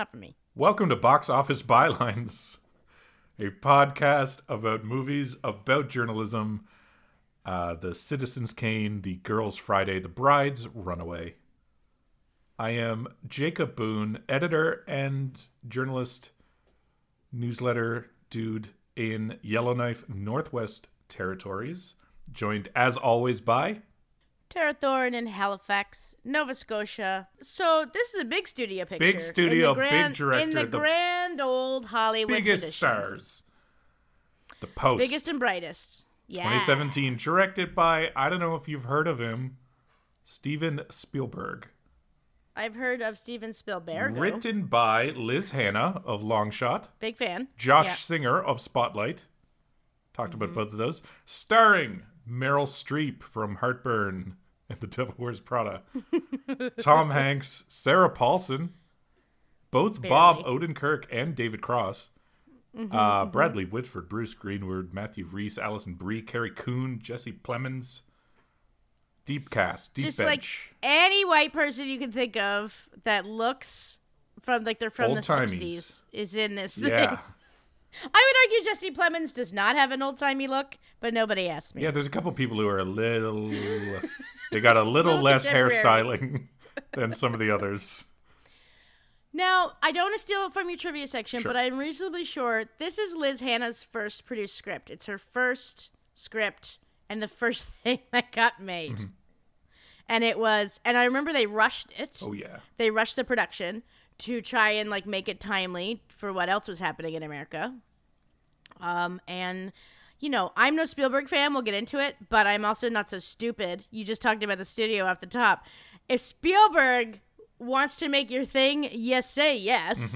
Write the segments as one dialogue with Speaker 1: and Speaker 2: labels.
Speaker 1: Not for me.
Speaker 2: Welcome to Box Office Bylines, a podcast about movies, about journalism, uh, the Citizens Kane, the Girls Friday, the Brides Runaway. I am Jacob Boone, editor and journalist, newsletter dude in Yellowknife Northwest Territories, joined as always by
Speaker 1: Tara Thorne in Halifax, Nova Scotia. So this is a big studio picture.
Speaker 2: Big studio, big director,
Speaker 1: In the,
Speaker 2: the
Speaker 1: grand old Hollywood
Speaker 2: biggest
Speaker 1: tradition.
Speaker 2: stars. The Post.
Speaker 1: Biggest and brightest. Yeah.
Speaker 2: 2017, directed by, I don't know if you've heard of him, Steven Spielberg.
Speaker 1: I've heard of Steven Spielberg.
Speaker 2: Written by Liz Hanna of Longshot,
Speaker 1: Big fan.
Speaker 2: Josh
Speaker 1: Yeah.
Speaker 2: Singer of Spotlight. Talked
Speaker 1: Mm-hmm.
Speaker 2: about both of those. Starring Meryl Streep from Heartburn and The Devil Wears Prada. Tom Hanks, Sarah Paulson, both Bob Odenkirk and David Cross.
Speaker 1: Mm-hmm,
Speaker 2: uh, Bradley Whitford, Bruce Greenwood, Matthew Rhys, Alison Brie, Carrie Coon, Jesse Plemons. Deep cast, deep
Speaker 1: Just like
Speaker 2: bench.
Speaker 1: any white person you can think of that looks from like they're from the
Speaker 2: Old-timies.
Speaker 1: 60s is in this thing.
Speaker 2: yeah.
Speaker 1: I would argue Jesse Plemons does not have an old timey look, but nobody asked me.
Speaker 2: Yeah, there's a couple people who are a little. They got a little
Speaker 1: Little
Speaker 2: less hairstyling than some of the others.
Speaker 1: Now, I don't want to steal it from your trivia section,
Speaker 2: Sure.
Speaker 1: but I'm reasonably sure this is Liz Hanna's first produced script. It's her first script and the first thing that got made.
Speaker 2: Mm-hmm.
Speaker 1: And it was, and I remember they rushed it.
Speaker 2: Oh yeah,
Speaker 1: They rushed the production to try and like make it timely for what else was happening in America. Um, and you know, I'm no Spielberg fan. We'll get into it, but I'm also not so stupid. You just talked about the studio off the top. If Spielberg wants to make your thing, yes, say yes.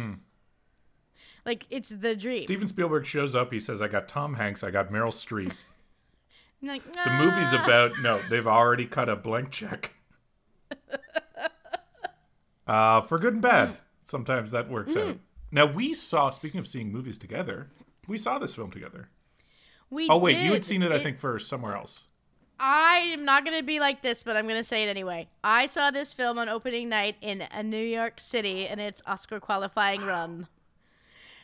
Speaker 1: Like it's the dream.
Speaker 2: Steven Spielberg shows up. He says, "I got Tom Hanks. I got Meryl Streep."
Speaker 1: Like,
Speaker 2: The movie's
Speaker 1: "Ah."
Speaker 2: about no. They've already cut a blank check. Uh, for good and bad.
Speaker 1: Mm.
Speaker 2: Sometimes that works mm. out. Now we saw. Speaking of seeing movies together, we saw this film together.
Speaker 1: We
Speaker 2: Oh wait, you had seen it, I think, for somewhere else.
Speaker 1: I am not going to be like this, but I'm going to say it anyway. I saw this film on opening night in a New York City in its Oscar qualifying run.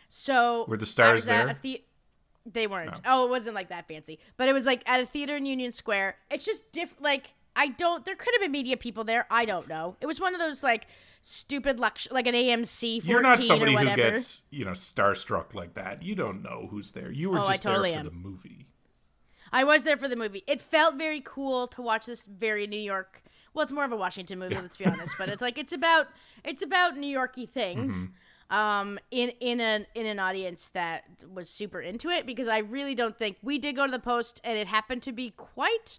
Speaker 1: So
Speaker 2: Were the stars there?
Speaker 1: the- they weren't. Oh, it wasn't like that fancy, but it was like at a theater in Union Square. It's just different. Like I don't. There could have been media people there. I don't know. It was one of those like stupid lux, like an AMC 14
Speaker 2: You're not somebody who gets, you know, starstruck like that. You don't know who's there. You were
Speaker 1: Oh,
Speaker 2: just
Speaker 1: totally
Speaker 2: there for
Speaker 1: am.
Speaker 2: the movie.
Speaker 1: I was there for the movie. It felt very cool to watch this very New York. Well, it's more of a Washington movie, let's be honest, but it's like it's about it's about New Yorky things.
Speaker 2: Mm-hmm.
Speaker 1: Um, in in an in an audience that was super into it because I really don't think we did go to the post and it happened to be quite.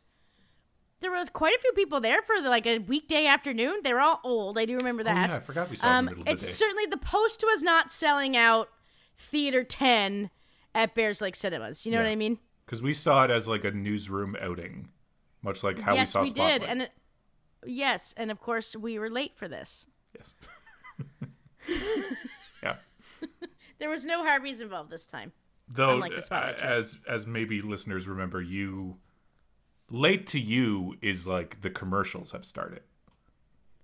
Speaker 1: There was quite a few people there for like a weekday afternoon. They were all old. I do remember
Speaker 2: Oh,
Speaker 1: that.
Speaker 2: yeah, I forgot we saw
Speaker 1: Um,
Speaker 2: the middle of the
Speaker 1: it's
Speaker 2: day.
Speaker 1: certainly the post was not selling out theater ten at Bayers Lake Cinemas. You know what I mean?
Speaker 2: Because we saw it as like a newsroom outing, much like how we saw.
Speaker 1: yes, we,
Speaker 2: Spotlight.
Speaker 1: did, and it, yes, and of course we were late for this.
Speaker 2: Yes. yeah.
Speaker 1: There was no Harveys involved this time.
Speaker 2: Though,
Speaker 1: Unlike the
Speaker 2: uh, as as maybe listeners remember, you late to you is like the commercials have started.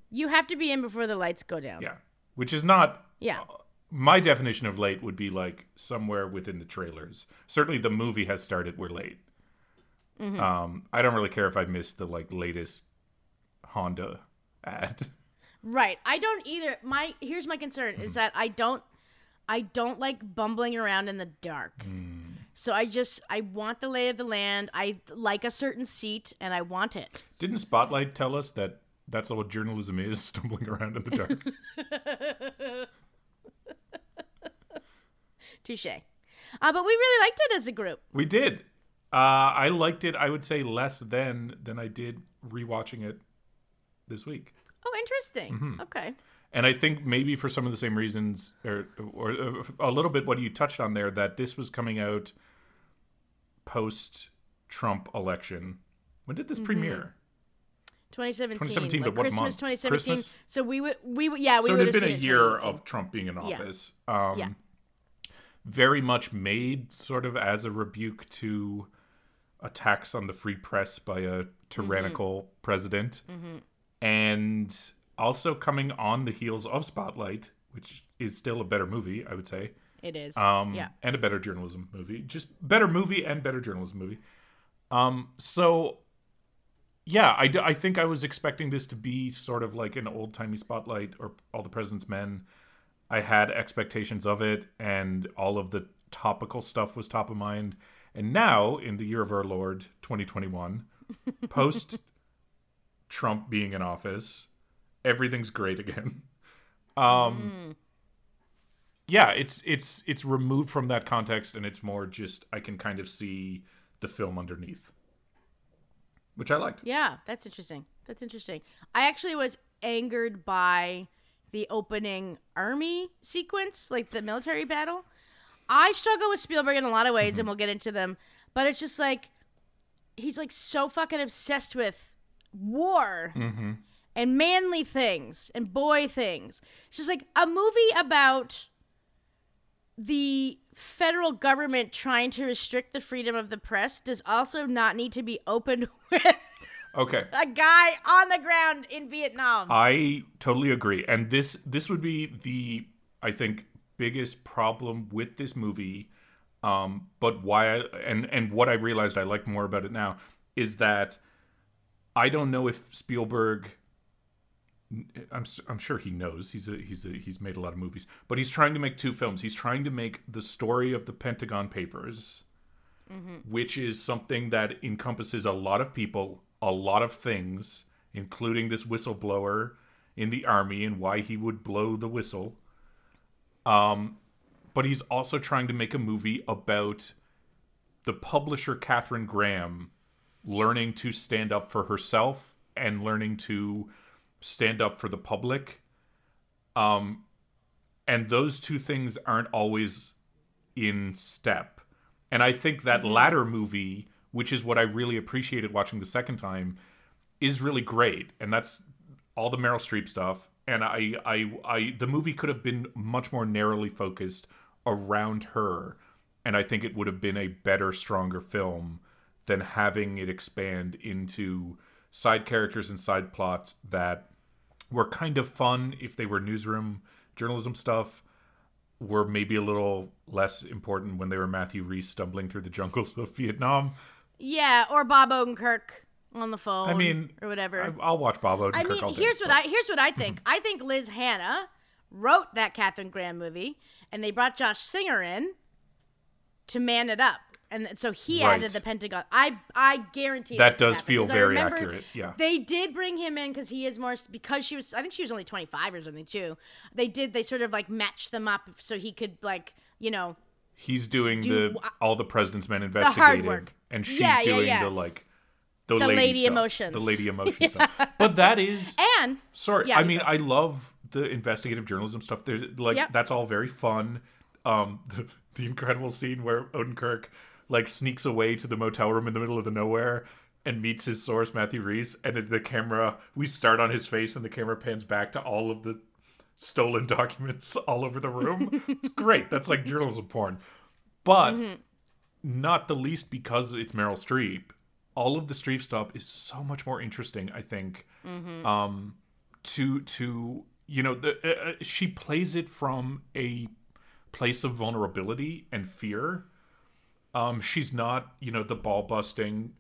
Speaker 1: You have to be in before the lights go down.
Speaker 2: Yeah, which is not
Speaker 1: Yeah.
Speaker 2: my definition of late would be like somewhere within the trailers. Certainly, the movie has started. We're late.
Speaker 1: Mm-hmm.
Speaker 2: Um, I don't really care if I missed the like latest Honda ad.
Speaker 1: Right. I don't either. My here's my concern
Speaker 2: Mm-hmm.
Speaker 1: is that I don't I don't like bumbling around in the dark.
Speaker 2: Mm.
Speaker 1: So I just I want the lay of the land. I like a certain seat and I want it.
Speaker 2: Didn't Spotlight tell us that that's what journalism is: stumbling around in the dark?
Speaker 1: Touche. Uh, but we really liked it as a group.
Speaker 2: we did. Uh, I liked it. I would say less than than I did rewatching it this week.
Speaker 1: Oh, interesting.
Speaker 2: Mm-hmm.
Speaker 1: Okay.
Speaker 2: And I think maybe for some of the same reasons, or, or uh, a little bit what you touched on there, that this was coming out post Trump election. When did
Speaker 1: Mm-hmm.
Speaker 2: this premiere?
Speaker 1: 2017.
Speaker 2: 2017,
Speaker 1: like
Speaker 2: but what
Speaker 1: Christmas
Speaker 2: month?
Speaker 1: 2017.
Speaker 2: Christmas?
Speaker 1: So we would we would yeah, we
Speaker 2: so it
Speaker 1: would
Speaker 2: had
Speaker 1: have
Speaker 2: been a year of Trump being in
Speaker 1: Yeah.
Speaker 2: office. Um,
Speaker 1: Yeah.
Speaker 2: Very much made sort of as a rebuke to attacks on the free press by a tyrannical
Speaker 1: Mm-hmm.
Speaker 2: president. And also coming on the heels of Spotlight, which is still a better movie, I would say.
Speaker 1: It is.
Speaker 2: Um,
Speaker 1: yeah.
Speaker 2: and a better journalism movie. Just better movie and better journalism movie. Um, so yeah, I, I think I was expecting this to be sort of like an old timey spotlight or All the President's Men. I had expectations of it, and all of the topical stuff was top of mind. And now, in the year of our Lord 2021, post Trump being in office, everything's great again. Um, yeah, it's it's it's removed from that context, and it's more just I can kind of see the film underneath, which I liked.
Speaker 1: Yeah, that's interesting. That's interesting. I actually was angered by the opening army sequence, like the military battle. I struggle with Spielberg in a lot of ways, and we'll get into them. But it's just like he's like so fucking obsessed with war
Speaker 2: Mm-hmm.
Speaker 1: and manly things and boy things. It's just like a movie about the federal government trying to restrict the freedom of the press does also not need to be opened with
Speaker 2: Okay.
Speaker 1: a guy on the ground in Vietnam.
Speaker 2: I totally agree. And this this would be the I think biggest problem with this movie. Um, but why I, and and what I realized I like more about it now is that I don't know if Spielberg I'm I'm sure he knows he's a he's a he's made a lot of movies, but he's trying to make two films. He's trying to make the story of the Pentagon Papers, which is something that encompasses a lot of people, a lot of things, including this whistleblower in the army and why he would blow the whistle. Um, but he's also trying to make a movie about the publisher Katharine Graham learning to stand up for herself and learning to stand up for the public. Um, and those two things aren't always in step. And I think that latter movie, which is what I really appreciated watching the second time, is really great. And that's all the Meryl Streep stuff. And I, I, I, the movie could have been much more narrowly focused around her. And I think it would have been a better, stronger film than having it expand into side characters and side plots that were kind of fun if they were newsroom journalism stuff were maybe a little less important when they were Matthew Rhys stumbling through the jungles of Vietnam.
Speaker 1: yeah, or Bob Odenkirk on the phone.
Speaker 2: I mean,
Speaker 1: or whatever.
Speaker 2: I, I'll watch Bob Odenkirk
Speaker 1: I mean,
Speaker 2: all day.
Speaker 1: here's what
Speaker 2: but-
Speaker 1: I here's what I think. I think Liz Hanna wrote that Katharine Graham movie, and they brought Josh Singer in to man it up, and so he
Speaker 2: Right.
Speaker 1: added the Pentagon. I I guarantee
Speaker 2: that does feel very accurate. Yeah.
Speaker 1: They did bring him in because he is more because she was. I think she was only twenty five or something too. They did. They sort of like matched them up so he could like you know
Speaker 2: He's doing
Speaker 1: do-
Speaker 2: the all the President's Men investigative,
Speaker 1: work.
Speaker 2: and she's
Speaker 1: Yeah, yeah,
Speaker 2: doing
Speaker 1: yeah.
Speaker 2: the like the,
Speaker 1: The
Speaker 2: lady,
Speaker 1: lady emotions.
Speaker 2: the lady emotion stuff. But that is
Speaker 1: and
Speaker 2: Sorry, I mean. I love the investigative journalism stuff. There's like
Speaker 1: Yep.
Speaker 2: that's all very fun. Um, the, the incredible scene where Odenkirk like sneaks away to the motel room in the middle of the nowhere and meets his source Matthew Rhys, and the camera we start on his face, and the camera pans back to all of the stolen documents all over the room. it's great. That's like journalism porn, but
Speaker 1: Mm-hmm.
Speaker 2: not the least because it's Meryl Streep. All of the Streep stuff is so much more interesting. I think um, to to you know the uh, uh, she plays it from a place of vulnerability and fear. Um, she's not you know the ball busting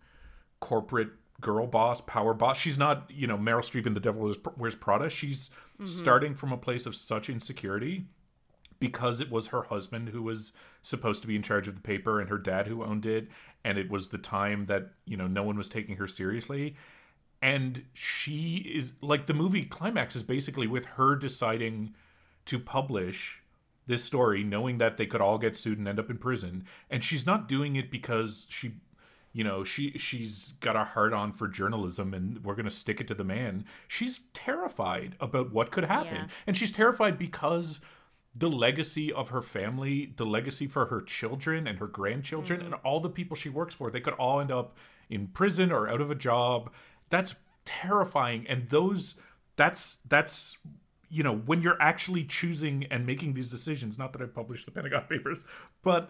Speaker 2: corporate girl boss, power boss. She's not you know Meryl Streep in The Devil Wears- Wears Prada. She's starting from a place of such insecurity because it was her husband who was supposed to be in charge of the paper and her dad who owned it and it was the time that you know no one was taking her seriously and she is like the movie climax is basically with her deciding to publish this story knowing that they could all get sued and end up in prison and she's not doing it because she you know she she's got a heart on for journalism and we're going to stick it to the man she's terrified about what could happen
Speaker 1: Yeah.
Speaker 2: and she's terrified because the legacy of her family, the legacy for her children and her grandchildren, and mm. all the people she works for, they could all end up in prison or out of a job. That's terrifying. And those, that's, that's, you know, when you're actually choosing and making these decisions, not that I've published the Pentagon Papers, but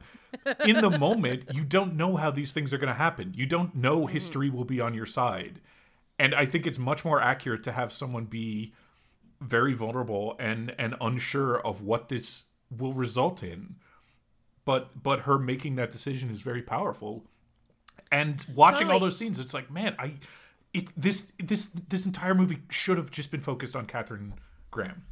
Speaker 2: in the moment, you don't know how these things are going to happen. You don't know mm-hmm. history will be on your side. And I think it's much more accurate to have someone be very vulnerable and and unsure of what this will result in. But but her making that decision is very powerful. And watching all those scenes, it's like, man, I it, this this this entire movie should have just been focused on Katharine Graham.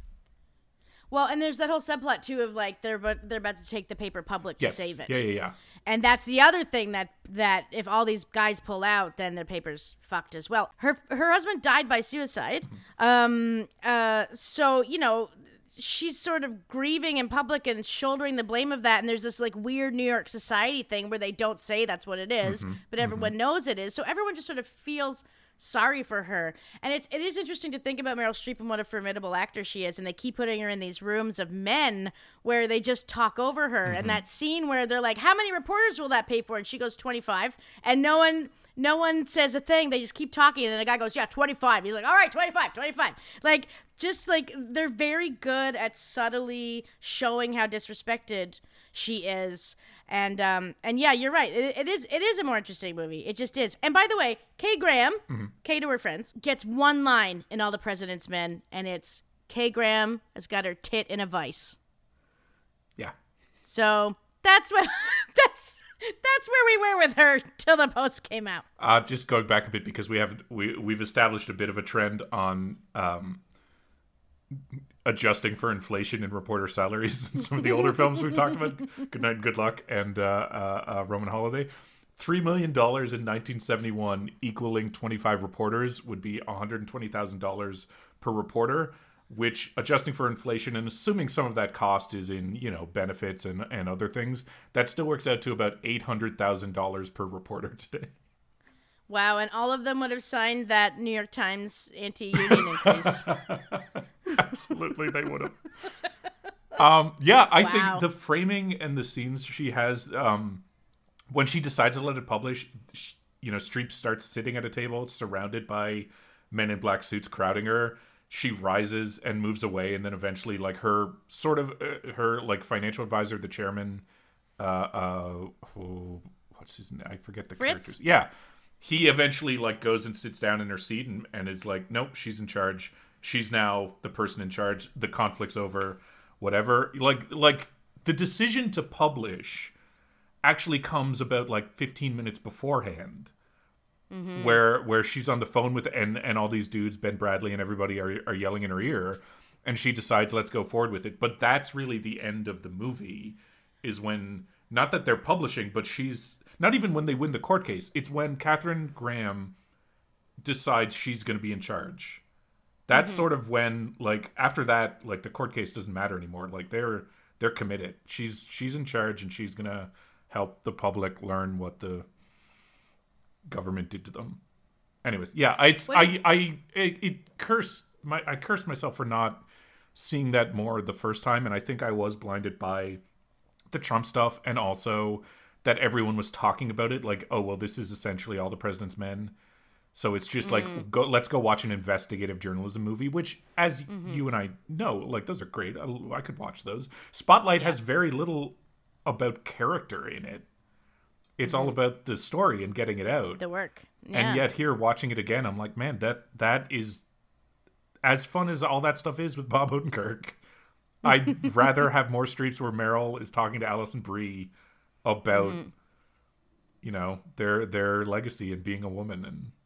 Speaker 1: Well, and there's that whole subplot too of like they're but they're about to take the paper public to
Speaker 2: Yes.
Speaker 1: save it.
Speaker 2: Yeah, yeah, yeah.
Speaker 1: And that's the other thing that that if all these guys pull out, then their paper's fucked as well. Her her husband died by suicide. Um uh so, you know, she's sort of grieving in public and shouldering the blame of that and there's this like weird New York society thing where they don't say that's what it is, but everyone knows it is. So everyone just sort of feels sorry for her. And it's it is interesting to think about Meryl Streep and what a formidable actor she is. And they keep putting her in these rooms of men where they just talk over her. And mm-hmm. that scene where they're like, How many reporters will that pay for? And she goes, 25. And no one no one says a thing. They just keep talking. And then the guy goes, Yeah, 25. He's like, All right, 25, 25. Like, just like they're very good at subtly showing how disrespected she is and um and yeah you're right. It, it is it is a more interesting movie. It just is. And by the way kay graham kay to her friends gets one line in all the president's men and it's kay graham has got her tit in a vice.
Speaker 2: Yeah.
Speaker 1: so that's what that's that's where we were with her till the post came out.
Speaker 2: Uh, just going back a bit because we have we we've established a bit of a trend on um, adjusting for inflation and reporter salaries in some of the older films we've talked about. Good night, and good luck, and uh, uh, uh, Roman Holiday. Three million dollars in 1971, equaling 25 reporters, would be 120 thousand dollars per reporter. Which, adjusting for inflation and assuming some of that cost is in you know benefits and and other things, that still works out to about eight hundred thousand dollars per reporter today.
Speaker 1: wow and all of them would have signed that new york times anti-union increase
Speaker 2: Absolutely, they would have. Um, yeah, I
Speaker 1: Wow.
Speaker 2: think the framing and the scenes she has, um, when she decides to let it publish, sh- you know, Streep starts sitting at a table surrounded by men in black suits crowding her. She rises and moves away, and then eventually, like her sort of uh, her like financial advisor, the chairman, uh, uh, who, what's his name? I forget the
Speaker 1: Fritz?
Speaker 2: characters. Yeah, he eventually like goes and sits down in her seat and, and is like, nope, she's in charge. She's now the person in charge. The conflict's over. Whatever. Like like the decision to publish actually comes about like 15 minutes beforehand. Mm-hmm. Where where she's on the phone with and and all these dudes, Ben Bradlee and everybody are are yelling in her ear, and she decides let's go forward with it. But that's really the end of the movie, is when not that they're publishing, but she's not even when they win the court case. It's when Katharine Graham decides she's going to be in charge. That's mm-hmm. sort of when like after that like the court case doesn't matter anymore. Like they're they're committed. She's she's in charge and she's going to help the public learn what the government did to them. Anyways, yeah, it's
Speaker 1: What
Speaker 2: I I it, it cursed my I cursed myself for not seeing that more the first time and I think I was blinded by the Trump stuff and also that everyone was talking about it like oh well this is essentially all the president's men so it's just like mm. go let's go watch an investigative journalism movie which as mm-hmm. you and I know like those are great. I, I could watch those. Spotlight has very little about character in it. It's all mm-hmm. about the story and getting it out.
Speaker 1: The work. Yeah.
Speaker 2: and yet here watching it again i'm like man that that is as fun as all that stuff is with bob odenkirk. I'd rather have more streets where meryl is talking to alison brie about
Speaker 1: Mm-hmm.
Speaker 2: you know their their legacy and being a woman and yeah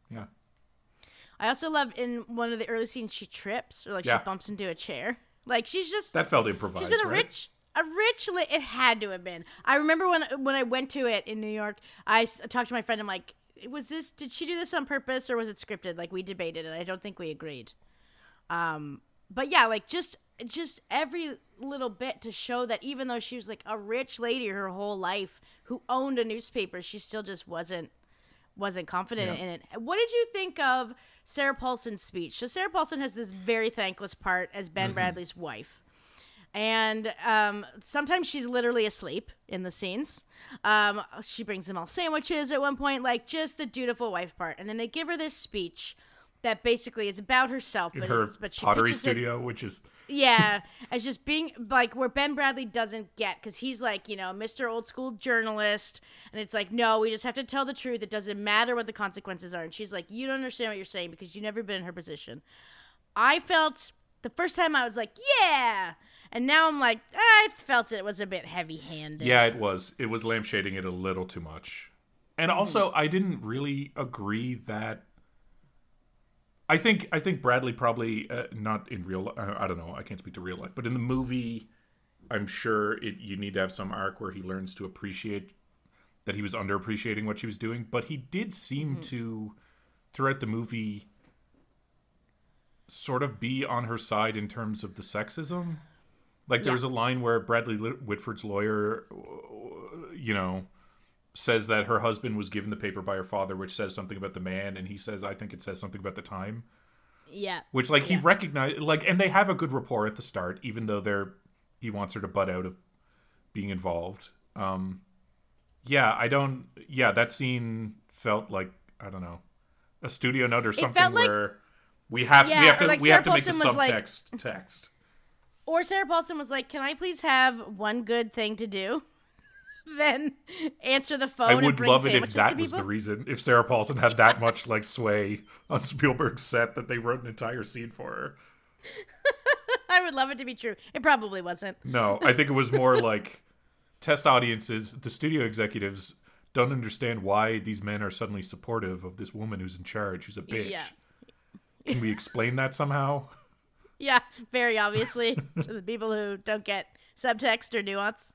Speaker 1: I also loved in one of the early scenes she trips or like
Speaker 2: Yeah.
Speaker 1: she bumps into a chair. Like she's just
Speaker 2: that felt improvised
Speaker 1: she's been a
Speaker 2: right?
Speaker 1: rich a rich li- it had to have been. I remember when when I went to it in New York, I s- talked to my friend I'm like was this did she do this on purpose or was it scripted? Like we debated and I don't think we agreed. Um but yeah, like just just every little bit to show that even though she was like a rich lady her whole life who owned a newspaper, she still just wasn't wasn't confident
Speaker 2: Yeah.
Speaker 1: in it. What did you think of Sarah Paulson's speech? So Sarah Paulson has this very thankless part as Ben
Speaker 2: Mm-hmm.
Speaker 1: Bradlee's wife. And um, sometimes she's literally asleep in the scenes. Um, she brings him all sandwiches at one point, like just the dutiful wife part. And then they give her this speech that basically is about herself, but,
Speaker 2: her
Speaker 1: but she
Speaker 2: pottery
Speaker 1: pitches it-
Speaker 2: studio which is
Speaker 1: yeah, as just being like where Ben Bradlee doesn't get because he's like you know Mr. Old School journalist, and it's like no, we just have to tell the truth. It doesn't matter what the consequences are. And she's like, you don't understand what you're saying because you've never been in her position. I felt the first time I was like, yeah, and now I'm like, I felt it was a bit heavy-handed.
Speaker 2: Yeah, it was. It was lampshading it a little too much. And mm-hmm. also, I didn't really agree that. I think I think Bradlee probably uh, not in real. Uh, I don't know. I can't speak to real life, but in the movie, I'm sure it. You need to have some arc where he learns to appreciate that he was underappreciating what she was doing. But he did seem to, throughout the movie, sort of be on her side in terms of the sexism. Like
Speaker 1: Yeah.
Speaker 2: was a line where Bradley Whitford's lawyer, uh, you know, says that her husband was given the paper by her father, which says something about the man, and he says, "I think it says something about the time."
Speaker 1: yeah,
Speaker 2: Which, like, he
Speaker 1: Yeah.
Speaker 2: recognized, like, and they have a good rapport at the start, even though they're he wants her to butt out of being involved. Um, yeah, I don't. Yeah, that scene felt like I don't know a studio note or something
Speaker 1: felt like-
Speaker 2: where we have
Speaker 1: Yeah,
Speaker 2: we have to
Speaker 1: like
Speaker 2: we
Speaker 1: Sarah
Speaker 2: have to make the
Speaker 1: Paulson was like-
Speaker 2: subtext text.
Speaker 1: Or Sarah Paulson was like, "Can I please have one good thing to do?" then answer the phone
Speaker 2: I
Speaker 1: and
Speaker 2: would
Speaker 1: bring
Speaker 2: love it if that was
Speaker 1: people.
Speaker 2: the reason. If Sarah Paulson had that much like sway on Spielberg's set that they wrote an entire scene for her.
Speaker 1: I would love it to be true. It probably wasn't.
Speaker 2: No, I think it was more like test audiences. The studio executives don't understand why these men are suddenly supportive of this woman who's in charge, who's a bitch.
Speaker 1: Yeah.
Speaker 2: Can we explain that somehow?
Speaker 1: Yeah, very obviously to the people who don't get subtext or nuance.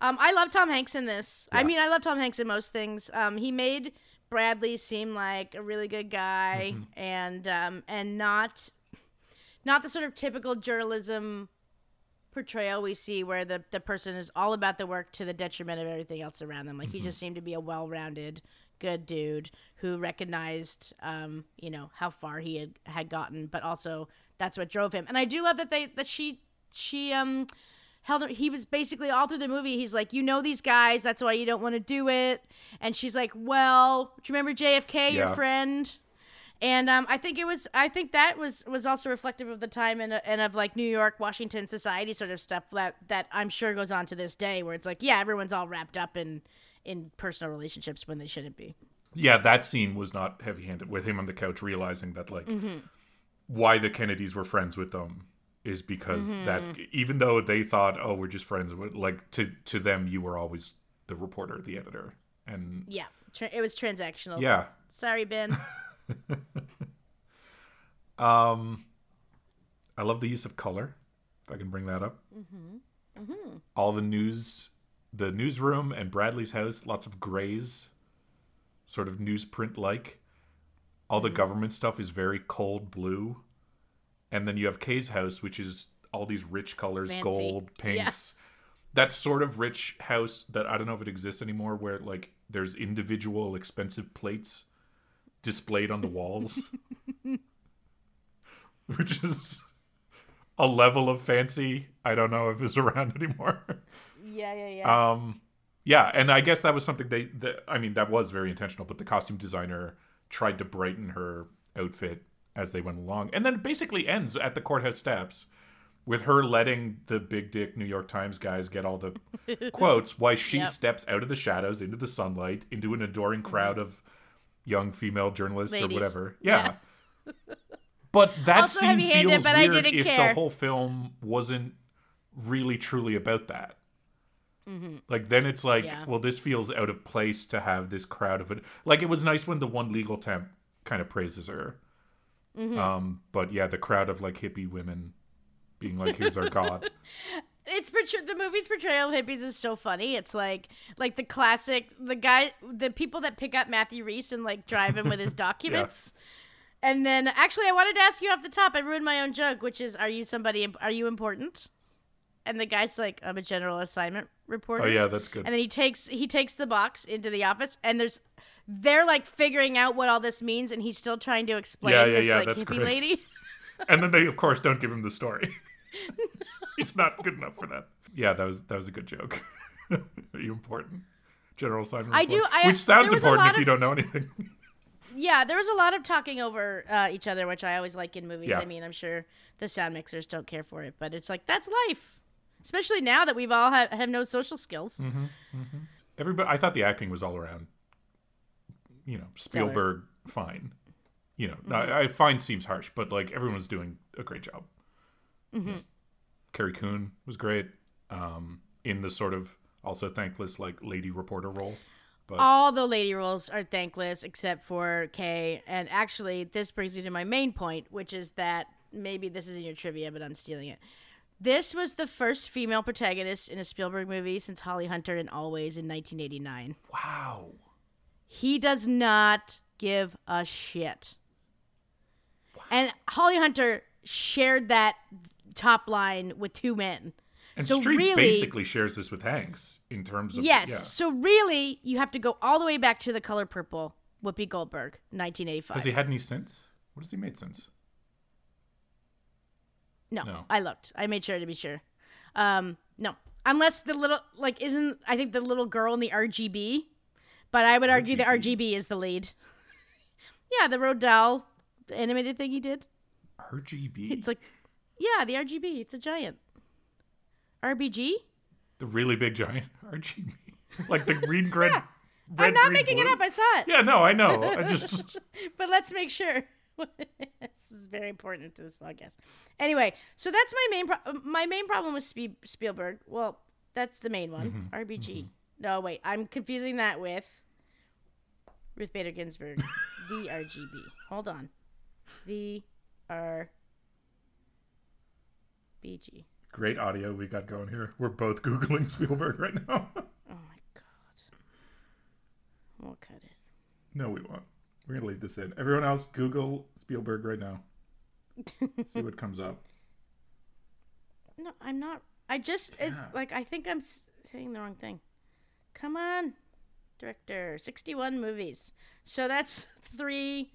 Speaker 1: Um, I love Tom Hanks in this. I mean, I love Tom Hanks in most things. Um, he made Bradlee seem like a really good guy
Speaker 2: Mm-hmm.
Speaker 1: and um, and not not the sort of typical journalism portrayal we see where the, the person is all about the work to the detriment of everything else around them. Like he just seemed to be a well-rounded, good dude who recognized, um, you know, how far he had, had gotten, but also that's what drove him. And I do love that they that she she um held he was basically all through the movie he's like you know these guys that's why you don't want to do it. And she's like well do you remember jfk your friend? And um, I think it was I think that was was also reflective of the time and, and of like New York, Washington society sort of stuff that that I'm sure goes on to this day, where it's like yeah, everyone's all wrapped up in in personal relationships when they shouldn't be.
Speaker 2: Yeah, that scene was not heavy handed with him on the couch realizing that like why the Kennedys were friends with them is because that mm-hmm. even though they thought, oh, we're just friends like to to them you were always the reporter, the editor. And
Speaker 1: Yeah, tra- it was transactional.
Speaker 2: yeah.
Speaker 1: Sorry, Ben.
Speaker 2: Um I love the use of color, if I can bring that up. Mm-hmm. Mm-hmm. All the news the newsroom and Bradlee's house, lots of grays, sort of newsprint like. All the government stuff is very cold blue. And then you have Kay's house, which is all these rich colors,
Speaker 1: Fancy.
Speaker 2: gold,
Speaker 1: Yeah.
Speaker 2: pinks. That sort of rich house that I don't know if it exists anymore, where like there's individual expensive plates displayed on the walls. which is a level of fancy I don't know if it's around anymore.
Speaker 1: yeah, yeah, yeah.
Speaker 2: Um, yeah, and I guess that was something they. That, I mean, that was very intentional. But the costume designer tried to brighten her outfit as they went along, and then it basically ends at the courthouse steps with her letting the big dick New York Times guys get all the quotes, while she
Speaker 1: Yep.
Speaker 2: steps out of the shadows into the sunlight into an adoring crowd of young female journalists or whatever. Yeah. But that
Speaker 1: Also
Speaker 2: scene feels
Speaker 1: but I
Speaker 2: weird
Speaker 1: didn't
Speaker 2: if the whole film wasn't really truly about that.
Speaker 1: Mm-hmm.
Speaker 2: Like then it's like,
Speaker 1: Yeah.
Speaker 2: well, this feels out of place to have this crowd of it. Like it was nice when the one legal temp kind of praises her.
Speaker 1: Mm-hmm.
Speaker 2: Um, but yeah, the crowd of like hippie women being like, "Here's our god."
Speaker 1: it's portray- the movie's portrayal of hippies is so funny. It's like like the classic the guy the people that pick up Matthew Rhys and like drive him with his documents. And then actually I wanted to ask you off the top. I ruined my own joke, which is are you somebody are you important? And the guy's like I'm a general assignment reporter.
Speaker 2: Oh yeah, that's good.
Speaker 1: And then he takes he takes the box into the office and there's they're like figuring out what all this means and he's still trying to explain
Speaker 2: Yeah, yeah,
Speaker 1: this
Speaker 2: yeah,
Speaker 1: like hippie
Speaker 2: great.
Speaker 1: lady.
Speaker 2: and then they of course don't give him the story. He's not good enough for that. Yeah, that was that was a good joke. Are you important? General assignment.
Speaker 1: I do- I-
Speaker 2: Which sounds
Speaker 1: there was a
Speaker 2: important if you
Speaker 1: of-
Speaker 2: don't know anything.
Speaker 1: Yeah, there was a lot of talking over uh, each other, which I always like in movies.
Speaker 2: Yeah.
Speaker 1: I mean, I'm sure the sound mixers don't care for it, but it's like that's life, especially now that we've all ha- have no social skills.
Speaker 2: Mm. Everybody, I thought the acting was all around. You know, Spielberg fine. You know,
Speaker 1: Mm-hmm.
Speaker 2: I, I find seems harsh, but like everyone's doing a great job.
Speaker 1: Mm-hmm.
Speaker 2: Carrie Coon was great um, in the sort of also thankless like lady reporter role. But
Speaker 1: All the lady roles are thankless except for Kay. And actually, this brings me to my main point, which is that maybe this is in your trivia, but I'm stealing it. This was the first female protagonist in a Spielberg movie since Holly Hunter in Always in 1989.
Speaker 2: wow,
Speaker 1: He does not give a shit. And Holly Hunter shared that top line with two men.
Speaker 2: and
Speaker 1: So
Speaker 2: Streep
Speaker 1: really-
Speaker 2: basically shares this with Hanks in terms of
Speaker 1: Yes.
Speaker 2: yeah.
Speaker 1: So really, you have to go all the way back to The Color Purple, Whoopi Goldberg, 1985.
Speaker 2: Has he had any since? What has he made since?
Speaker 1: No,
Speaker 2: No.
Speaker 1: I looked. I made sure to be sure. Um, no, unless the little like isn't I think the little girl in the RGB, but I would argue the
Speaker 2: RGB?
Speaker 1: Is the lead. yeah, the Roald Dahl animated thing he did.
Speaker 2: RGB,
Speaker 1: It's like, yeah, the RGB. It's a giant. RBG.
Speaker 2: the really big giant RGB, like the green red. red
Speaker 1: I'm not making it up. I saw it.
Speaker 2: Yeah, no, I know. I just
Speaker 1: but let's make sure. this is very important to this podcast. Anyway, so that's my main pro- my main problem with Spielberg. Well, that's the main one.
Speaker 2: Mm-hmm,
Speaker 1: RBG. No, wait, I'm confusing that with Ruth Bader Ginsburg. the RGB. Hold on. The
Speaker 2: great audio we got going here. We're both googling Spielberg right now.
Speaker 1: Oh my god. We'll cut it.
Speaker 2: no, we won't. We're gonna leave this in. Everyone else, Google Spielberg right now. See what comes up.
Speaker 1: No, I'm not. I just it's like I think I'm saying the wrong thing. Come on, director. Sixty-one movies. So that's three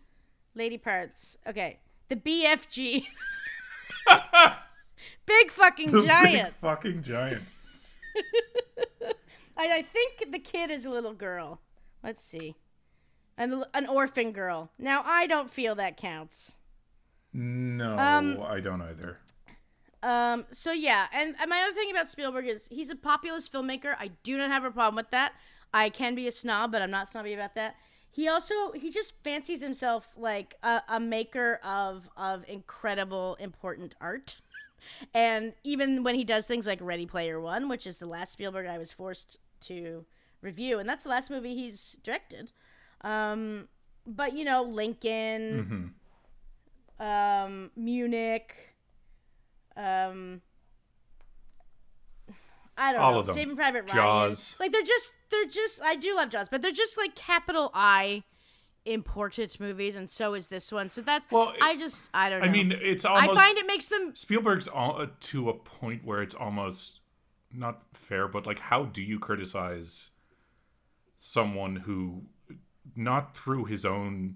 Speaker 1: lady parts. Okay, the BFG. Big fucking
Speaker 2: The
Speaker 1: giant.
Speaker 2: big fucking giant.
Speaker 1: I, I think the kid is a little girl. Let's see, an an orphan girl. Now I don't feel that counts.
Speaker 2: No,
Speaker 1: Um,
Speaker 2: I don't either.
Speaker 1: Um. So yeah, and, and my other thing about Spielberg is he's a populist filmmaker. I do not have a problem with that. I can be a snob, but I'm not snobby about that. He also he just fancies himself like a, a maker of of incredible important art. And even when he does things like Ready Player One, which is the last Spielberg I was forced to review, and that's the last movie he's directed. Um, but you know, Lincoln,
Speaker 2: hmm
Speaker 1: um, Munich, um, I don't
Speaker 2: All
Speaker 1: know,
Speaker 2: of them.
Speaker 1: Saving Private Ryan.
Speaker 2: Jaws.
Speaker 1: Like they're just they're just I do love Jaws, but they're just like capital I important movies, and so is this one. So that's
Speaker 2: Well,
Speaker 1: I just I don't know.
Speaker 2: I mean, it's almost.
Speaker 1: I find it makes them
Speaker 2: Spielberg's all, uh, to a point where it's almost not fair, but like, how do you criticize someone who, not through his own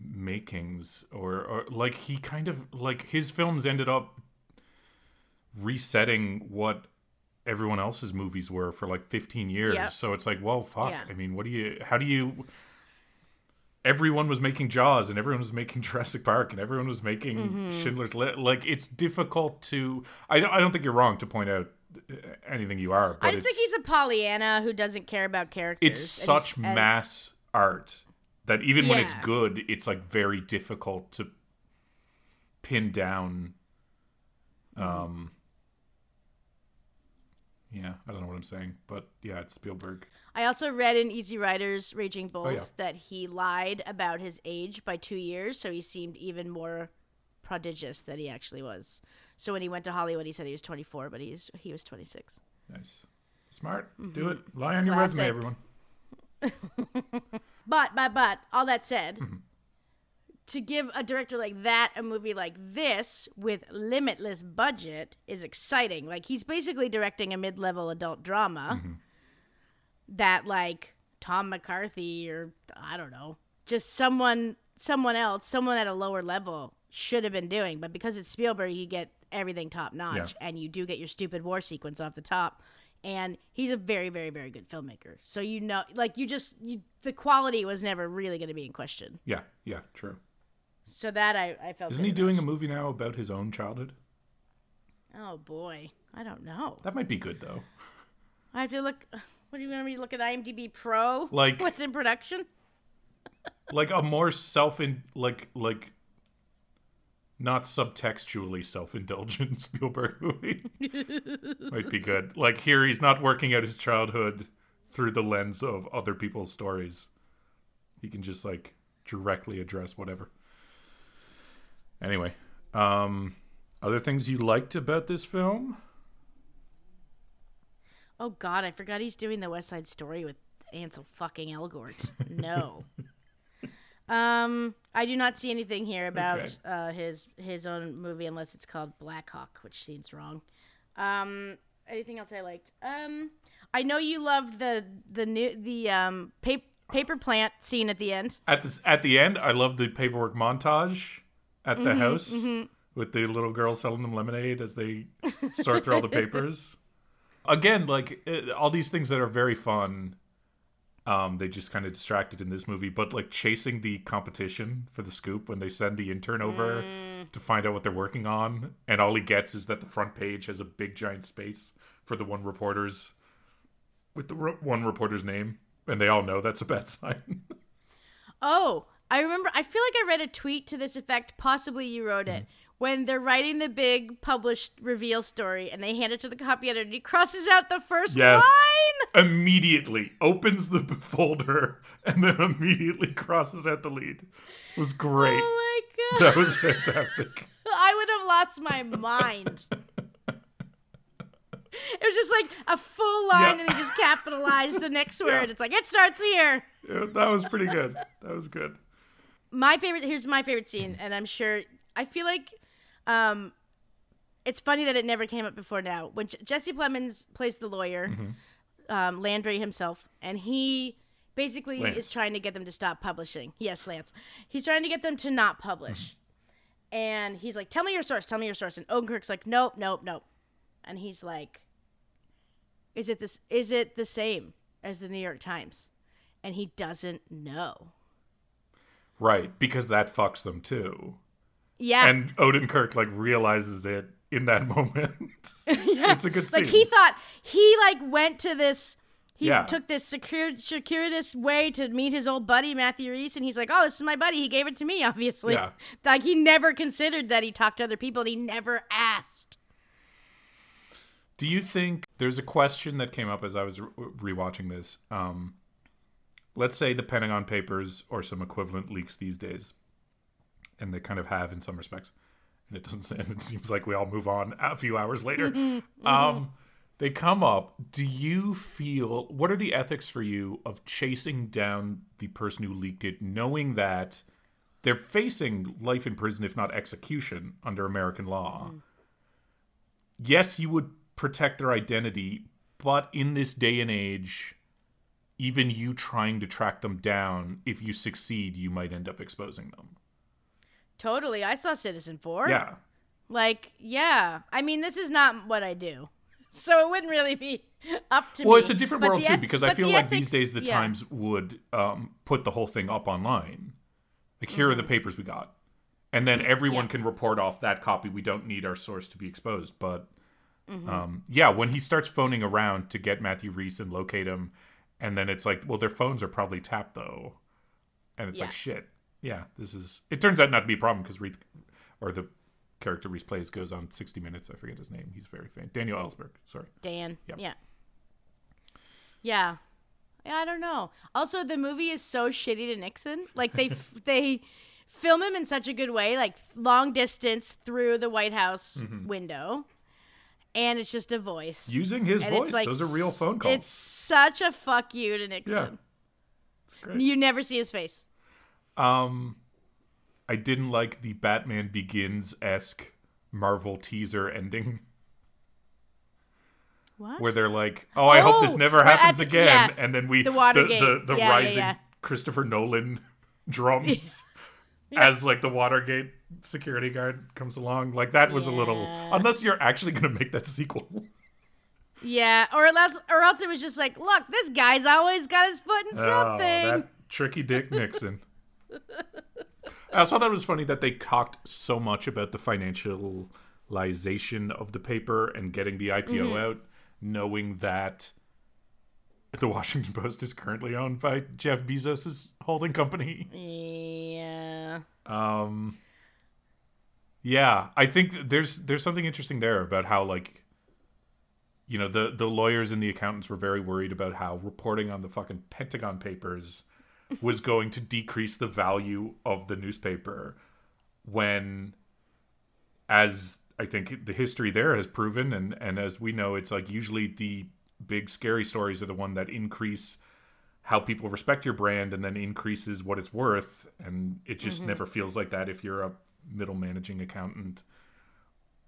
Speaker 2: makings, or, or like he kind of like his films ended up resetting what everyone else's movies were for like 15 years.
Speaker 1: Yep.
Speaker 2: So it's like, well, fuck.
Speaker 1: Yeah.
Speaker 2: I mean, what do you, how do you, everyone was making Jaws and everyone was making Jurassic Park and everyone was making
Speaker 1: Mm-hmm.
Speaker 2: Schindler's List. Like it's difficult to. I don't. I don't think you're wrong to point out uh, anything you are. But
Speaker 1: I just think he's a Pollyanna who doesn't care about characters.
Speaker 2: it's such
Speaker 1: and-
Speaker 2: mass art that even when it's good, it's like very difficult to pin down. Um. Yeah, I don't know what I'm saying, but yeah, it's Spielberg.
Speaker 1: I also read in Easy Riders Raging Bulls
Speaker 2: Oh, yeah.
Speaker 1: that he lied about his age by two years, so he seemed even more prodigious than he actually was. So when he went to Hollywood, he said he was 24, but he's he was 26.
Speaker 2: Nice, smart. Do it. Lie on your resume, everyone.
Speaker 1: But but but all that said,
Speaker 2: Mm-hmm.
Speaker 1: To give a director like that a movie like this with limitless budget is exciting. Like he's basically directing a mid-level adult drama
Speaker 2: Mm-hmm.
Speaker 1: that like Tom McCarthy or I don't know, just someone someone else, someone at a lower level should have been doing. But because it's Spielberg, you get everything top notch, and you do get your stupid war sequence off the top. And he's a very, very, very good filmmaker. So you know, like you just you, the quality was never really going to be in question.
Speaker 2: Yeah, yeah, true.
Speaker 1: So that I, I felt.
Speaker 2: Isn't he doing a movie now about his own childhood?
Speaker 1: Oh boy, I don't know.
Speaker 2: That might be good though.
Speaker 1: I have to look. What do you want me to look at IMDb Pro?
Speaker 2: Like-
Speaker 1: what's in production?
Speaker 2: like a more self in like like not subtextually self-indulgent Spielberg movie might be good. Like here he's not working out his childhood through the lens of other people's stories. He can just like directly address whatever. Anyway, um other things you liked about this film?
Speaker 1: Oh God, I forgot he's doing the West Side Story with Ansel fucking Elgort. No. um, I do not see anything here about
Speaker 2: Okay.
Speaker 1: uh, his his own movie unless it's called Black Hawk, which seems wrong. Um, anything else I liked? Um, I know you loved the the new the um paper paper plant scene at the end.
Speaker 2: At this at the end, I love the paperwork montage at the mm-hmm, house mm-hmm. with the little girl selling them lemonade as they sort through all the papers. Again, like it, all these things that are very fun, um, they just kind of distracted in this movie. But like chasing the competition for the scoop when they send the intern over mm. to find out what they're working on, and all he gets is that the front page has a big giant space for the one reporter's with the re- one reporter's name, and they all know that's a bad sign.
Speaker 1: Oh, I remember. I feel like I read a tweet to this effect. Possibly you wrote it. Mm-hmm. When they're writing the big published reveal story and they hand it to the copy editor, and he crosses out the first
Speaker 2: Yes.
Speaker 1: line.
Speaker 2: immediately opens the folder and then immediately crosses out the lead. It was great.
Speaker 1: Oh my god!
Speaker 2: That was fantastic.
Speaker 1: I would have lost my mind. It was just like a full line,
Speaker 2: Yeah.
Speaker 1: and they just capitalized the next word. It's like it starts here.
Speaker 2: Yeah, that was pretty good. That was good.
Speaker 1: My favorite here's my favorite scene and i'm sure i feel like um it's funny that it never came up before now. When J- jesse plemons plays the lawyer um, landry himself and he basically
Speaker 2: Lance.
Speaker 1: is trying to get them to stop publishing. Yes lance. He's trying to get them to not publish. And he's like tell me your source tell me your source. And odenkirk's like nope nope nope. And he's like is it this is it the same as the new york times? And he doesn't know
Speaker 2: Right, because that fucks them too.
Speaker 1: yeah
Speaker 2: And Odin Kirk like realizes it in that moment.
Speaker 1: yeah.
Speaker 2: It's a good scene.
Speaker 1: Like he thought he like went to this. He
Speaker 2: Yeah.
Speaker 1: took this secure, circuitous way to meet his old buddy Matthew Rhys, and he's like, "Oh, this is my buddy. He gave it to me, obviously."
Speaker 2: Yeah.
Speaker 1: Like he never considered that he talked to other people, and he never asked.
Speaker 2: Do you think there's a question that came up as I was re- rewatching this? Um, let's say the Pentagon Papers or some equivalent leaks these days, and they kind of have in some respects, and it doesn't. And it seems like we all move on a few hours later. Um, they come up. Do you feel? What are the ethics for you of chasing down the person who leaked it, knowing that? They're facing life in prison, if not execution, under American law yes, you would protect their identity, but in this day and age, even you trying to track them down, if you succeed, you might end up exposing them.
Speaker 1: Totally, I saw Citizenfour.
Speaker 2: Yeah.
Speaker 1: Like, yeah. I mean, this is not what I do, so it wouldn't really be up to me.
Speaker 2: Well, it's a different
Speaker 1: But
Speaker 2: world too,
Speaker 1: eth-
Speaker 2: because I feel
Speaker 1: the
Speaker 2: like these days the
Speaker 1: yeah.
Speaker 2: Times would um, put the whole thing up online. Like, here are the papers we got. And then everyone
Speaker 1: Yeah.
Speaker 2: can report off that copy. We don't need our source to be exposed. But
Speaker 1: Mm-hmm.
Speaker 2: um, yeah, when he starts phoning around to get Matthew Rhys and locate him, and then it's like, well, their phones are probably tapped though. And it's
Speaker 1: Yeah.
Speaker 2: like, shit. Yeah, this is. It turns out not to be a problem because Rhys, or the character Rhys plays, goes on 60 Minutes. I forget his name. He's very famous. Daniel Ellsberg. Sorry.
Speaker 1: Dan.
Speaker 2: Yep.
Speaker 1: Yeah. Yeah. Yeah, I don't know. Also, the movie is so shitty to Nixon. Like they f- they film him in such a good way, like long distance through the White House
Speaker 2: Mm-hmm.
Speaker 1: window, and it's just a voice.
Speaker 2: Using his
Speaker 1: And
Speaker 2: voice.
Speaker 1: like
Speaker 2: Those are real phone calls.
Speaker 1: It's such a fuck you to Nixon.
Speaker 2: Yeah. It's great.
Speaker 1: You never see his face.
Speaker 2: Um, I didn't like the Batman Begins esque Marvel teaser ending
Speaker 1: What?
Speaker 2: where they're like, "Oh, I hope this
Speaker 1: Oh,
Speaker 2: never
Speaker 1: at
Speaker 2: happens again,"
Speaker 1: yeah.
Speaker 2: and then we
Speaker 1: The
Speaker 2: the the, the
Speaker 1: yeah,
Speaker 2: rising
Speaker 1: yeah.
Speaker 2: Christopher Nolan drums as like the Watergate security guard comes along. Like that was a little unless you're actually gonna make that sequel.
Speaker 1: yeah, or else, or else it was just like, look, this guy's always got his foot in
Speaker 2: Oh,
Speaker 1: something.
Speaker 2: that tricky Dick Nixon. I also thought it was funny that they talked so much about the financialization of the paper and getting the IPO
Speaker 1: Mm-hmm.
Speaker 2: out, knowing that the Washington Post is currently owned by Jeff Bezos' holding company.
Speaker 1: Yeah.
Speaker 2: Um Yeah, I think there's there's something interesting there about how like you know, the the lawyers and the accountants were very worried about how reporting on the fucking Pentagon papers was going to decrease the value of the newspaper when as I think the history there has proven and and as we know it's like usually the big scary stories are the one that increase how people respect your brand and then increases what it's worth and it just
Speaker 1: Mm-hmm.
Speaker 2: never feels like that if you're a middle managing accountant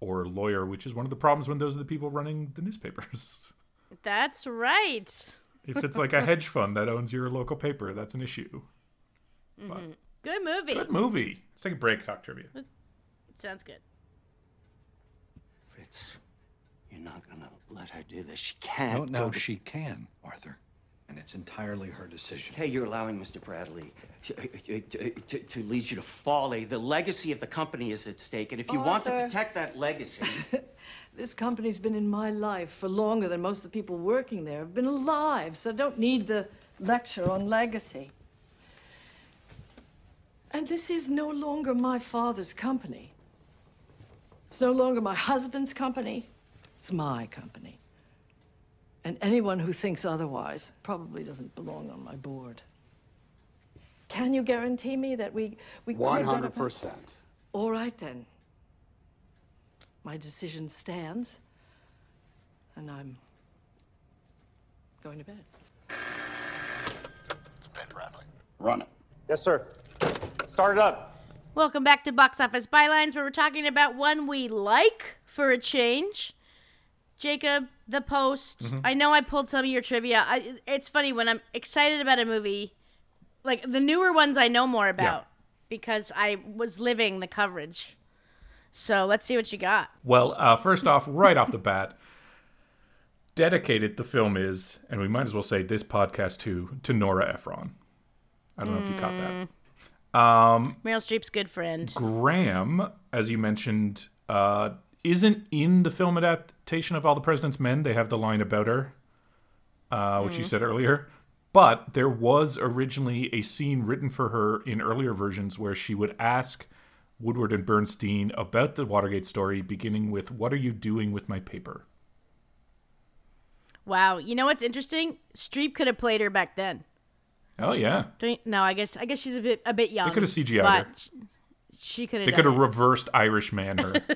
Speaker 2: or lawyer which is one of the problems when those are the people running the newspapers
Speaker 1: That's right.
Speaker 2: if it's like a hedge fund that owns your local paper that's an issue
Speaker 1: Good movie.
Speaker 2: good movie let's take a break talk trivia
Speaker 1: Sounds good.
Speaker 3: Fritz, you're not gonna let her do this. She can't.
Speaker 4: No, no,
Speaker 3: to-
Speaker 4: she can, Arthur. And it's entirely her decision.
Speaker 3: Hey, you're allowing Mr. Bradlee to, to, to, to lead you to folly. The legacy of the company is at stake, and if you want to
Speaker 5: Arthur.
Speaker 3: protect that legacy,
Speaker 5: This company's been in my life for longer than most of the people working there have been alive, so I don't need the lecture on legacy. And this is no longer my father's company. It's no longer my husband's company. It's my company. And anyone who thinks otherwise probably doesn't belong on my board. Can you guarantee me that we we could
Speaker 6: One
Speaker 5: get a-
Speaker 6: hundred percent.
Speaker 5: All right then. My decision stands, and I'm going to bed.
Speaker 6: It's Ben Bradlee. Run it.
Speaker 7: Yes, sir. Start it up.
Speaker 1: Welcome back to Box Office Bylines, where we're talking about one we like for a change. Jacob, The Post.
Speaker 2: Mm-hmm.
Speaker 1: I know I pulled some of your trivia. I, it's funny when I'm excited about a movie, like the newer ones I know more about because I was living the coverage. So let's see what you got.
Speaker 2: Well, uh, first off, right off the bat, dedicated the film is, and we might as well say this podcast too, to Nora Ephron. I don't know if you caught that.
Speaker 1: Meryl Streep's good friend.
Speaker 2: Graham, as you mentioned, uh, isn't in the film adaptation of All the President's Men. They have the line about her, uh, which you said earlier. But there was originally a scene written for her in earlier versions where she would ask Woodward and Bernstein about the Watergate story, beginning with, What are you doing with my paper?
Speaker 1: Wow. You know what's interesting? Streep could have played her back then.
Speaker 2: Oh, yeah.
Speaker 1: Don't you- no, I guess I guess she's a bit a bit young.
Speaker 2: They could have CGI'd her.
Speaker 1: Sh- She could have.
Speaker 2: They could have reversed Irishman her.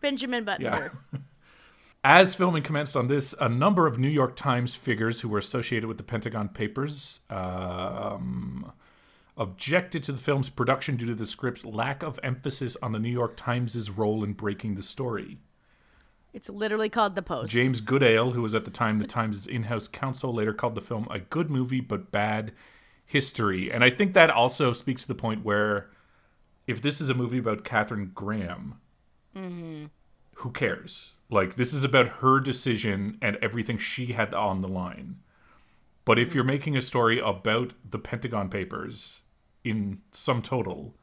Speaker 1: Benjamin Button.
Speaker 2: Yeah. As filming commenced on this, a number of New York Times figures who were associated with the Pentagon Papers um, objected to the film's production due to the script's lack of emphasis on the New York Times' role in breaking the story.
Speaker 1: It's literally called The Post.
Speaker 2: James Goodale, who was at the time the Times' in house counsel, later called the film a good movie but bad history. And I think that also speaks to the point where if this is a movie about Katharine Graham, mm-hmm. who cares? Like, this is about her decision and everything she had on the line. But if mm-hmm. you're making a story about the Pentagon Papers in sum total,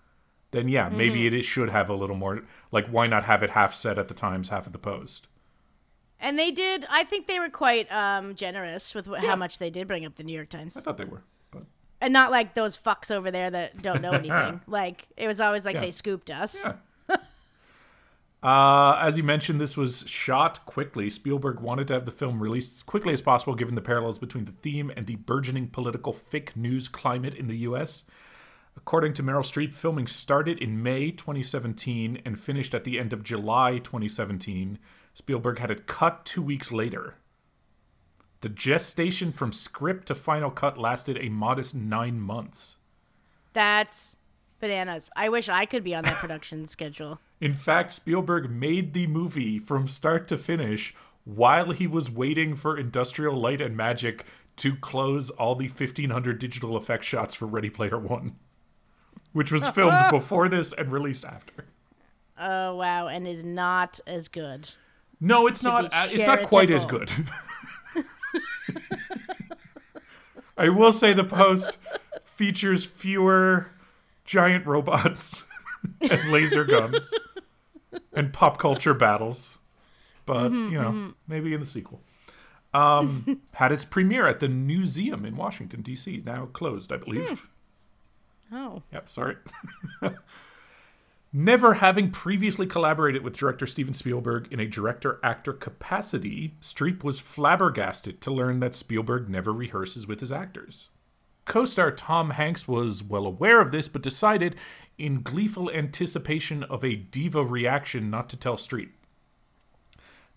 Speaker 2: then yeah, maybe mm-hmm. it, should have a little more. Like, why not have it half set at the Times, half at the Post?
Speaker 1: And they did. I think they were quite um, generous with wh- how much they did bring up the New York Times,
Speaker 2: I thought they were,
Speaker 1: and not like those fucks over there that don't know anything. like it was always like
Speaker 2: Yeah.
Speaker 1: they scooped us.
Speaker 2: Yeah. uh, as you mentioned, this was shot quickly. Spielberg wanted to have the film released as quickly as possible, given the parallels between the theme and the burgeoning political fake news climate in the U.S. According to Meryl Streep, filming started in May 2017 and finished at the end of July 2017. Spielberg had it cut two weeks later. The gestation from script to final cut lasted a modest nine months.
Speaker 1: That's bananas. I wish I could be on that production schedule.
Speaker 2: In fact, Spielberg made the movie from start to finish while he was waiting for Industrial Light and Magic to close all the 1500 digital effect shots for Ready Player One, which was filmed before this and released after.
Speaker 1: Oh wow, and is not as good.
Speaker 2: No, it's not. It's not quite as good. I will say the post features fewer giant robots and laser guns and pop culture battles, but mm-hmm, you know, mm-hmm. maybe in the sequel. um, had its premiere at the Newseum in Washington, D.C., now closed, I believe. Hmm.
Speaker 1: Oh.
Speaker 2: Yep, sorry. Never having previously collaborated with director Steven Spielberg in a director actor capacity, Streep was flabbergasted to learn that Spielberg never rehearses with his actors. Co star Tom Hanks was well aware of this, but decided, in gleeful anticipation of a diva reaction, not to tell Streep.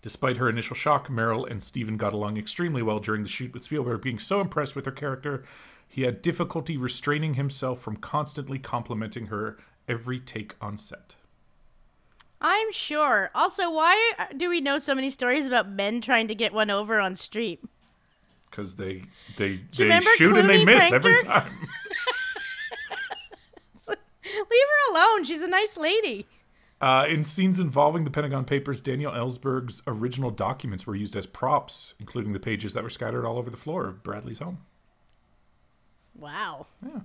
Speaker 2: Despite her initial shock, Meryl and Steven got along extremely well during the shoot, with Spielberg being so impressed with her character, he had difficulty restraining himself from constantly complimenting her every take on set.
Speaker 1: I'm sure. Also, why do we know so many stories about men trying to get one over on Streep?
Speaker 2: Because they they they shoot and they miss every
Speaker 1: her?
Speaker 2: time.
Speaker 1: Leave her alone. She's a nice lady.
Speaker 2: Uh, in scenes involving the Pentagon Papers, Daniel Ellsberg's original documents were used as props, including the pages that were scattered all over the floor of Bradlee's home.
Speaker 1: Wow. Yeah.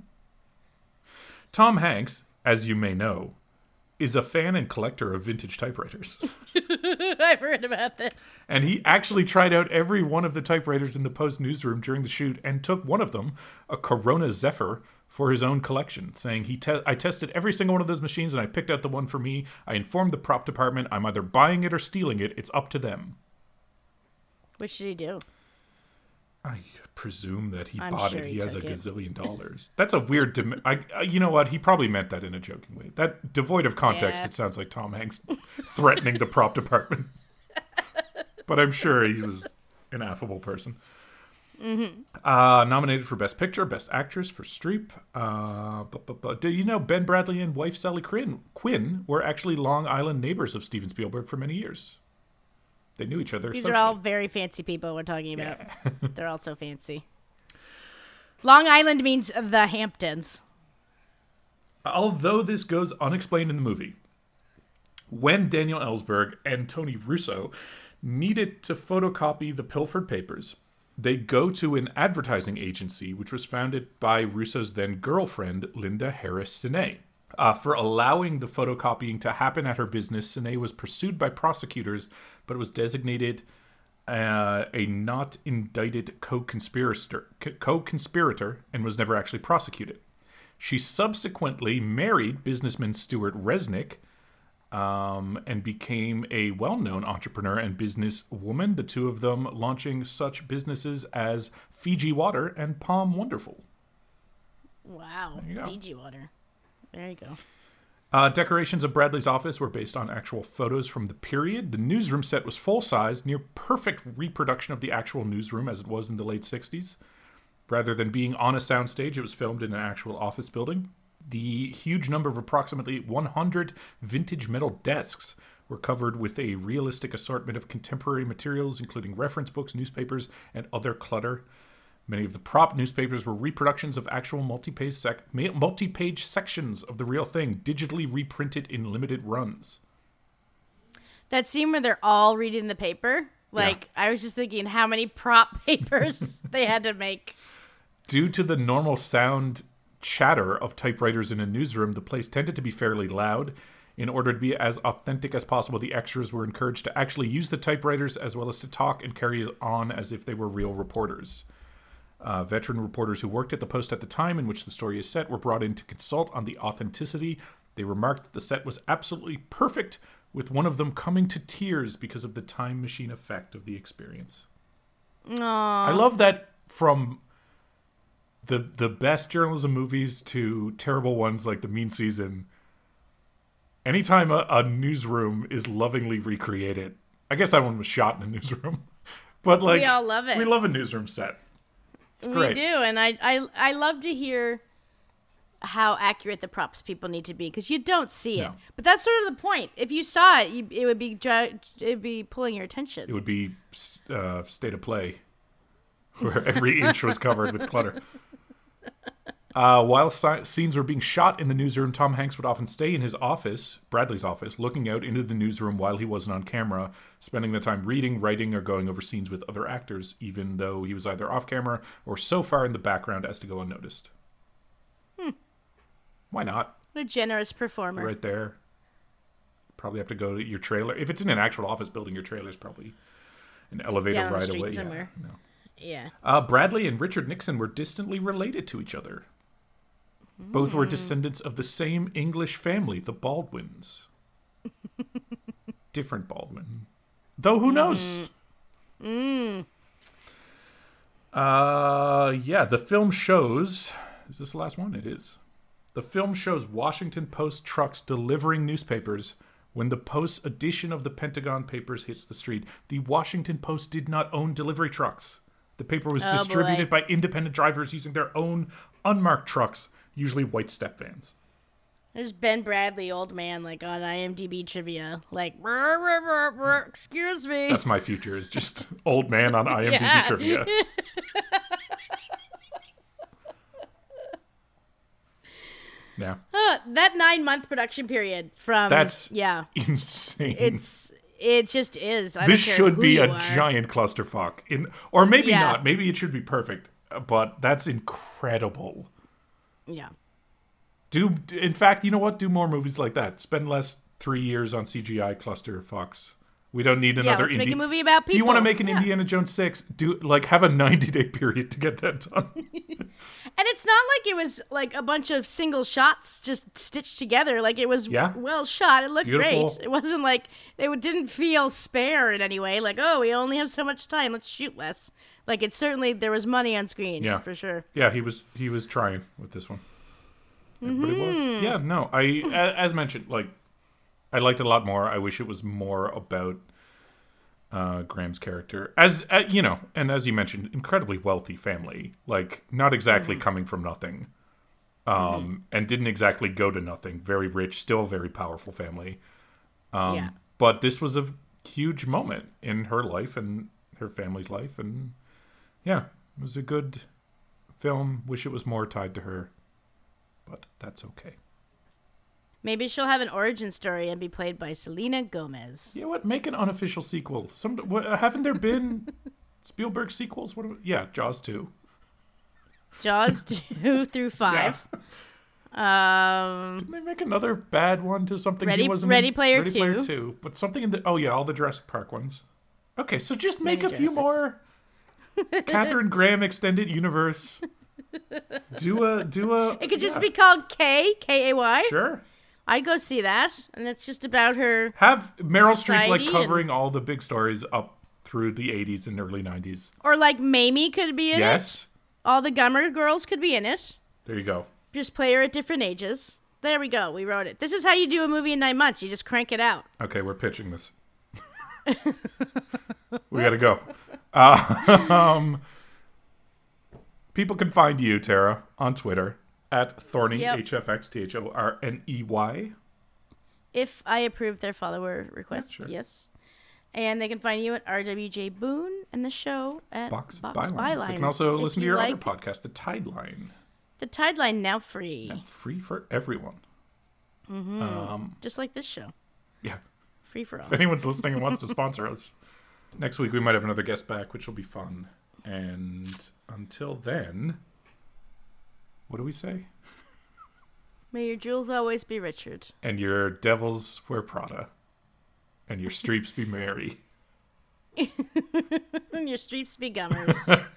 Speaker 2: Tom Hanks, as you may know, is a fan and collector of vintage typewriters.
Speaker 1: I've heard about this.
Speaker 2: and he actually tried out every one of the typewriters in the Post newsroom during the shoot and took one of them, a Corona Zephyr, for his own collection, saying he te- I tested every single one of those machines and I picked out the one for me. I informed the prop department I'm either buying it or stealing it. It's up to them.
Speaker 1: What should he do?
Speaker 2: I presume that he
Speaker 1: I'm
Speaker 2: bought
Speaker 1: sure
Speaker 2: it.
Speaker 1: he
Speaker 2: He has a
Speaker 1: it.
Speaker 2: gazillion dollars. That's a weird. Dim- I, you know what? He probably meant that in a joking way. That devoid of context,
Speaker 1: Yeah.
Speaker 2: it sounds like Tom Hanks threatening the prop department. but I'm sure he was an affable person.
Speaker 1: Mm-hmm.
Speaker 2: Uh, nominated for Best Picture, Best Actress for Streep. Uh, bu- bu- bu- do you know Ben Bradlee and wife Sally Quinn, Quinn were actually Long Island neighbors of Steven Spielberg for many years? They knew each other.
Speaker 1: These
Speaker 2: socially.
Speaker 1: are all very fancy people we're talking about. They're all so fancy. Long Island means the Hamptons.
Speaker 2: Although this goes unexplained in the movie, when Daniel Ellsberg and Tony Russo needed to photocopy the Pilford Papers, they go to an advertising agency which was founded by Russo's then girlfriend, Lynda Harris Sinay. Uh, for allowing the photocopying to happen at her business, Sinay was pursued by prosecutors, but was designated uh, a not indicted co-conspirator, co-conspirator and was never actually prosecuted. She subsequently married businessman Stewart Resnick um, and became a well known entrepreneur and businesswoman, the two of them launching such businesses as Fiji Water and POM Wonderful.
Speaker 1: Wow. Fiji water. There you go.
Speaker 2: Uh, decorations of Bradlee's office were based on actual photos from the period. The newsroom set was full size, near perfect reproduction of the actual newsroom as it was in the late 60s. Rather than being on a soundstage, it was filmed in an actual office building. The huge number of approximately 100 vintage metal desks were covered with a realistic assortment of contemporary materials, including reference books, newspapers, and other clutter. Many of the prop newspapers were reproductions of actual multi-page, sec- multi-page sections of the real thing, digitally reprinted in limited runs.
Speaker 1: That scene where they're all reading the paper. Like, I was just thinking how many prop papers they had to make.
Speaker 2: Due to the normal sound chatter of typewriters in a newsroom, the place tended to be fairly loud. In order to be as authentic as possible, the extras were encouraged to actually use the typewriters as well as to talk and carry on as if they were real reporters. Uh, veteran reporters who worked at the Post at the time in which the story is set were brought in to consult on the authenticity. They remarked that the set was absolutely perfect, with one of them coming to tears because of the time machine effect of the experience. I love that from the the best journalism movies to terrible ones like The Mean Season. Anytime a, a newsroom is lovingly recreated, I guess that one was shot in a newsroom, but like
Speaker 1: We all love it.
Speaker 2: We love a newsroom set. It's great.
Speaker 1: We do, and I, I, I love to hear how accurate the props people need to be because you don't see it.
Speaker 2: No.
Speaker 1: But that's sort of the point. If you saw it, you, it would be it'd be pulling your attention.
Speaker 2: It would be uh, state of play, where every inch was covered with clutter. Uh, while si- scenes were being shot in the newsroom, Tom Hanks would often stay in his office, Bradlee's office, looking out into the newsroom while he wasn't on camera, spending the time reading, writing, or going over scenes with other actors, even though he was either off camera or so far in the background as to go unnoticed. Why not?
Speaker 1: What a generous performer.
Speaker 2: Right there. Probably have to go to your trailer. If it's in an actual office building, your trailer's probably an elevator
Speaker 1: Down the
Speaker 2: ride
Speaker 1: street
Speaker 2: away. Yeah,
Speaker 1: somewhere.
Speaker 2: no.
Speaker 1: Yeah.
Speaker 2: Uh, Bradlee and Richard Nixon were distantly related to each other. Both were hmm. descendants of the same English family, the Baldwins. Different Baldwin. Though who knows? Hmm. Hmm. Uh, yeah, the film shows. Is this the last one? It is. The film shows Washington Post trucks delivering newspapers when the Post's edition of the Pentagon Papers hits the street. The Washington Post did not own delivery trucks. The paper was
Speaker 1: Oh,
Speaker 2: distributed
Speaker 1: boy.
Speaker 2: by independent drivers using their own unmarked trucks, usually white step vans.
Speaker 1: There's Ben Bradlee, old man, like on IMDb trivia, like, "Brr, brr, brr, brr, excuse me.
Speaker 2: That's my future is just old man on IMDb
Speaker 1: Yeah.
Speaker 2: trivia. Yeah.
Speaker 1: Uh, that nine month production period from
Speaker 2: That's
Speaker 1: yeah,
Speaker 2: insane.
Speaker 1: it's it just is. I
Speaker 2: this should be a
Speaker 1: are.
Speaker 2: giant clusterfuck. In or maybe
Speaker 1: Yeah.
Speaker 2: not. Maybe it should be perfect. But that's incredible.
Speaker 1: Yeah.
Speaker 2: Do in fact, you know what? Do more movies like that. Spend less three years on CGI clusterfucks. We don't need another.
Speaker 1: let's make a movie about people.
Speaker 2: Do you want to make an
Speaker 1: Yeah.
Speaker 2: Indiana Jones six? Do like have a ninety day period to get that done.
Speaker 1: And it's not like it was like a bunch of single shots just stitched together. Like it was
Speaker 2: Yeah.
Speaker 1: well shot. It looked
Speaker 2: Beautiful.
Speaker 1: great. It wasn't like it didn't feel spare in any way. Like oh, we only have so much time. Let's shoot less. Like it certainly there was money on screen.
Speaker 2: Yeah.
Speaker 1: for sure.
Speaker 2: Yeah, he was he was trying with this one. It was yeah, no. I as mentioned, like I liked it a lot more. I wish it was more about uh, Graham's character, as uh, you know, and as you mentioned, incredibly wealthy family, like not exactly coming from nothing, um, and didn't exactly go to nothing. Very rich, still very powerful family. Um,
Speaker 1: yeah.
Speaker 2: But this was a huge moment in her life and her family's life, and yeah, it was a good film. Wish it was more tied to her, but that's okay.
Speaker 1: Maybe she'll have an origin story and be played by Selena Gomez.
Speaker 2: You know what? Make an unofficial sequel. Some what, haven't there been Spielberg sequels? What? do- Yeah, Jaws two.
Speaker 1: Jaws two through five. Um,
Speaker 2: Didn't they make another bad one to something
Speaker 1: Ready- Ready
Speaker 2: in?
Speaker 1: Player
Speaker 2: Ready Player
Speaker 1: Two.
Speaker 2: two, but something in the oh yeah, all the Jurassic Park ones. Okay, so just make
Speaker 1: Many
Speaker 2: a few more. Katharine Graham extended universe. Do a do a.
Speaker 1: it could just
Speaker 2: yeah,
Speaker 1: be called K K A Y.
Speaker 2: sure.
Speaker 1: I'd go see that, and it's just about her.
Speaker 2: Have Meryl Streep like
Speaker 1: Society and-
Speaker 2: covering all the big stories up through the 80s and early 90s.
Speaker 1: Or like Mamie could be in it.
Speaker 2: Yes.
Speaker 1: All the Gummer girls could be in it.
Speaker 2: There you go.
Speaker 1: Just play her at different ages. There we go. We wrote it. This is how you do a movie in nine months. You just crank it out.
Speaker 2: Okay, we're pitching this. we got to go. Um, people can find you, Tara, on Twitter at Thorney,
Speaker 1: Yep.
Speaker 2: HFX, T H O R N E Y.
Speaker 1: If I approve their follower request,
Speaker 2: sure.
Speaker 1: yes. And they can find you at RWJ Boone and the show at
Speaker 2: Box,
Speaker 1: Box,
Speaker 2: Bylines.
Speaker 1: Bylines.
Speaker 2: They can also
Speaker 1: If
Speaker 2: listen to your
Speaker 1: like
Speaker 2: other podcast, The Tide Line.
Speaker 1: The Tide Line now free,
Speaker 2: Free for everyone.
Speaker 1: just like this show,
Speaker 2: Yeah.
Speaker 1: free for all.
Speaker 2: If anyone's listening and wants to sponsor us, next week we might have another guest back, which will be fun. And until then, what do we say?
Speaker 1: May your jewels always be Richard.
Speaker 2: And your devils wear Prada, and your streeps be merry.
Speaker 1: And your streeps be gummers.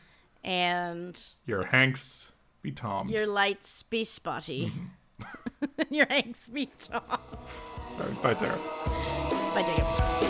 Speaker 1: and
Speaker 2: Your Hanks be Tom.
Speaker 1: your lights be spotty.
Speaker 2: Mm-hmm.
Speaker 1: your hanks be Tom.
Speaker 2: Right, bye, Tara.
Speaker 1: Bye, Jacob.